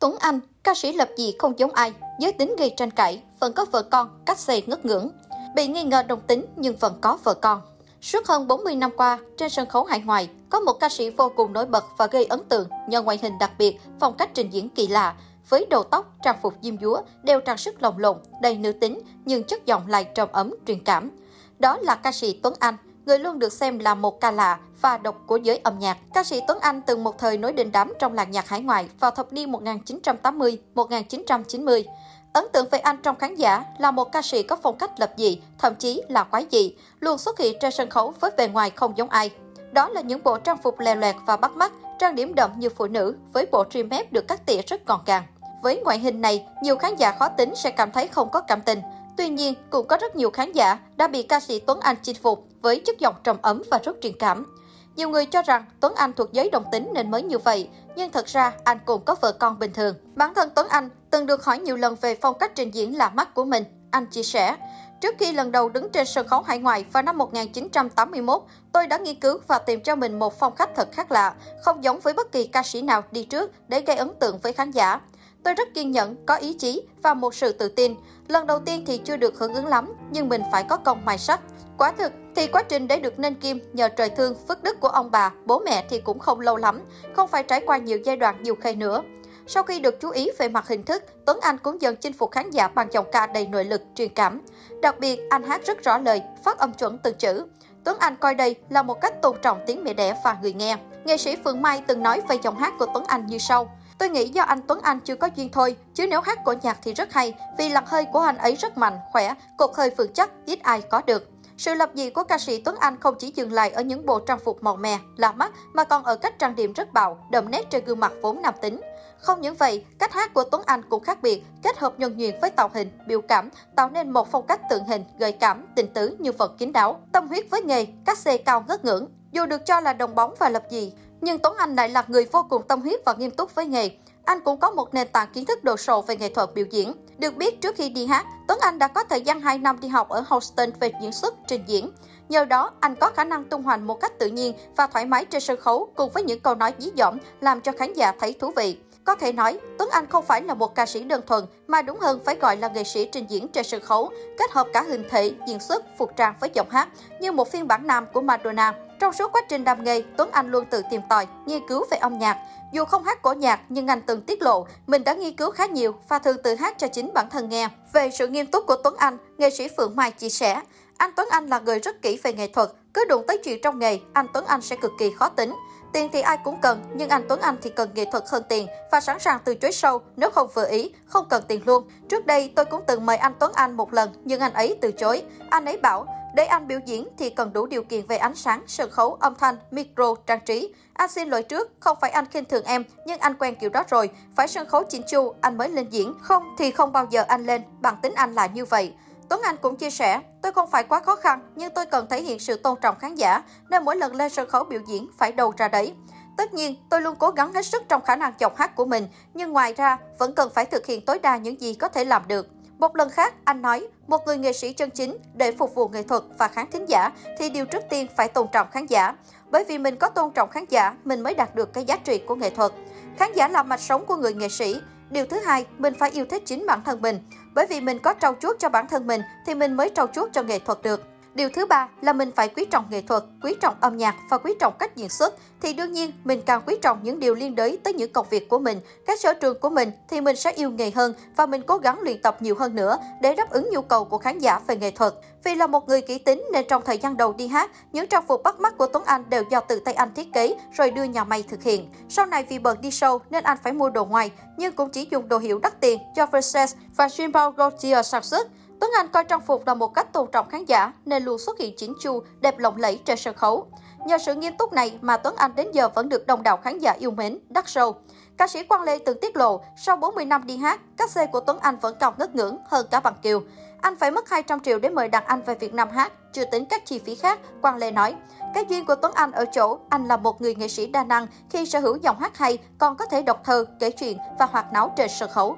Tuấn Anh, ca sĩ lập dị không giống ai, giới tính gây tranh cãi, vẫn có vợ con, cách xây ngất ngưỡng. Bị nghi ngờ đồng tính nhưng vẫn có vợ con. Suốt hơn 40 năm qua, trên sân khấu hải ngoại, có một ca sĩ vô cùng nổi bật và gây ấn tượng nhờ ngoại hình đặc biệt, phong cách trình diễn kỳ lạ, với đầu tóc, trang phục diêm dúa, đeo trang sức lồng lộn, đầy nữ tính nhưng chất giọng lại trầm ấm, truyền cảm. Đó là ca sĩ Tuấn Anh, người luôn được xem là một ca lạ và độc của giới âm nhạc. Ca sĩ Tuấn Anh từng một thời nối đình đám trong làng nhạc hải ngoại vào thập niên 1980-1990. Ấn tượng về anh trong khán giả là một ca sĩ có phong cách lập dị, thậm chí là quái dị, luôn xuất hiện trên sân khấu với bề ngoài không giống ai. Đó là những bộ trang phục lè loẹt và bắt mắt, trang điểm đậm như phụ nữ với bộ trim mép được cắt tỉa rất gọn gàng. Với ngoại hình này, nhiều khán giả khó tính sẽ cảm thấy không có cảm tình. Tuy nhiên, cũng có rất nhiều khán giả đã bị ca sĩ Tuấn Anh chinh phục với chất giọng trầm ấm và rất truyền cảm. Nhiều người cho rằng Tuấn Anh thuộc giới đồng tính nên mới như vậy, nhưng thật ra anh cũng có vợ con bình thường. Bản thân Tuấn Anh từng được hỏi nhiều lần về phong cách trình diễn lạ mắt của mình. Anh chia sẻ, Trước khi lần đầu đứng trên sân khấu hải ngoại vào năm 1981, tôi đã nghiên cứu và tìm cho mình một phong cách thật khác lạ, không giống với bất kỳ ca sĩ nào đi trước để gây ấn tượng với khán giả. Tôi rất kiên nhẫn, có ý chí và một sự tự tin. Lần đầu tiên thì chưa được hưởng ứng lắm, nhưng mình phải có công mài sắt. Quả thực thì quá trình để được nên kim nhờ trời thương, phước đức của ông bà, bố mẹ thì cũng không lâu lắm, không phải trải qua nhiều giai đoạn nhiều khê nữa. Sau khi được chú ý về mặt hình thức, Tuấn Anh cũng dần chinh phục khán giả bằng giọng ca đầy nội lực, truyền cảm. Đặc biệt, anh hát rất rõ lời, phát âm chuẩn từng chữ. Tuấn Anh coi đây là một cách tôn trọng tiếng mẹ đẻ và người nghe. Nghệ sĩ Phương Mai từng nói về giọng hát của Tuấn Anh như sau. Tôi nghĩ do anh Tuấn Anh chưa có duyên thôi, chứ nếu hát cổ nhạc thì rất hay, vì làn hơi của anh ấy rất mạnh, khỏe, cột hơi vững chắc, ít ai có được. Sự lập dị của ca sĩ Tuấn Anh không chỉ dừng lại ở những bộ trang phục màu mè, lạ mắt, mà còn ở cách trang điểm rất bạo, đậm nét trên gương mặt vốn nam tính. Không những vậy, cách hát của Tuấn Anh cũng khác biệt, kết hợp nhuần nhuyễn với tạo hình, biểu cảm, tạo nên một phong cách tượng hình, gợi cảm, tình tứ như vật kín đáo. Tâm huyết với nghề, các xê cao ngất ngưỡng. Dù được cho là đồng bóng và lập dị, nhưng Tuấn Anh lại là người vô cùng tâm huyết và nghiêm túc với nghề. Anh cũng có một nền tảng kiến thức đồ sộ về nghệ thuật biểu diễn. Được biết, trước khi đi hát, Tuấn Anh đã có thời gian 2 năm đi học ở Houston về diễn xuất, trình diễn. Nhờ đó, anh có khả năng tung hoành một cách tự nhiên và thoải mái trên sân khấu cùng với những câu nói dí dỏm làm cho khán giả thấy thú vị. Có thể nói, Tuấn Anh không phải là một ca sĩ đơn thuần, mà đúng hơn phải gọi là nghệ sĩ trình diễn trên sân khấu, kết hợp cả hình thể, diễn xuất, phục trang với giọng hát, như một phiên bản nam của Madonna. Trong suốt quá trình đam nghề, Tuấn Anh luôn tự tìm tòi, nghiên cứu về âm nhạc. Dù không hát cổ nhạc, nhưng anh từng tiết lộ mình đã nghiên cứu khá nhiều và thường tự hát cho chính bản thân nghe. Về sự nghiêm túc của Tuấn Anh, nghệ sĩ Phượng Mai chia sẻ, anh Tuấn Anh là người rất kỹ về nghệ thuật, cứ đụng tới chuyện trong nghề, anh Tuấn Anh sẽ cực kỳ khó tính. Tiền thì ai cũng cần, nhưng anh Tuấn Anh thì cần nghệ thuật hơn tiền và sẵn sàng từ chối sâu nếu không vừa ý, không cần tiền luôn. Trước đây tôi cũng từng mời anh Tuấn Anh một lần, nhưng anh ấy từ chối. Anh ấy bảo, để anh biểu diễn thì cần đủ điều kiện về ánh sáng, sân khấu, âm thanh, micro, trang trí. Anh xin lỗi trước, không phải anh khinh thường em, nhưng anh quen kiểu đó rồi. Phải sân khấu chỉnh chu, anh mới lên diễn. Không thì không bao giờ anh lên, bằng tính anh là như vậy. Tuấn Anh cũng chia sẻ, tôi không phải quá khó khăn, nhưng tôi cần thể hiện sự tôn trọng khán giả, nên mỗi lần lên sân khấu biểu diễn phải đầu ra đấy. Tất nhiên, tôi luôn cố gắng hết sức trong khả năng giọng hát của mình, nhưng ngoài ra vẫn cần phải thực hiện tối đa những gì có thể làm được. Một lần khác, anh nói, một người nghệ sĩ chân chính để phục vụ nghệ thuật và khán thính giả thì điều trước tiên phải tôn trọng khán giả. Bởi vì mình có tôn trọng khán giả, mình mới đạt được cái giá trị của nghệ thuật. Khán giả là mạch sống của người nghệ sĩ. Điều thứ hai, mình phải yêu thích chính bản thân mình. Bởi vì mình có trau chuốt cho bản thân mình thì mình mới trau chuốt cho nghệ thuật được. Điều thứ ba là mình phải quý trọng nghệ thuật, quý trọng âm nhạc và quý trọng cách diễn xuất. Thì đương nhiên, mình càng quý trọng những điều liên đới tới những công việc của mình, các sở trường của mình thì mình sẽ yêu nghề hơn và mình cố gắng luyện tập nhiều hơn nữa để đáp ứng nhu cầu của khán giả về nghệ thuật. Vì là một người kỹ tính nên trong thời gian đầu đi hát, những trang phục bắt mắt của Tuấn Anh đều do tự tay anh thiết kế rồi đưa nhà may thực hiện. Sau này vì bận đi show nên anh phải mua đồ ngoài, nhưng cũng chỉ dùng đồ hiệu đắt tiền do Versace và Jean Paul Gaultier sản xuất. Tuấn Anh coi trang phục là một cách tôn trọng khán giả nên luôn xuất hiện chỉnh chu, đẹp lộng lẫy trên sân khấu. Nhờ sự nghiêm túc này mà Tuấn Anh đến giờ vẫn được đông đảo khán giả yêu mến, đắt sâu. Ca sĩ Quang Lê từng tiết lộ, sau 40 năm đi hát, các xe của Tuấn Anh vẫn còn ngất ngưỡng hơn cả bằng kiều. Anh phải mất 200 triệu để mời đàn anh về Việt Nam hát, chưa tính các chi phí khác, Quang Lê nói. Cái duyên của Tuấn Anh ở chỗ, anh là một người nghệ sĩ đa năng khi sở hữu giọng hát hay, còn có thể đọc thơ, kể chuyện và hoạt náo trên sân khấu.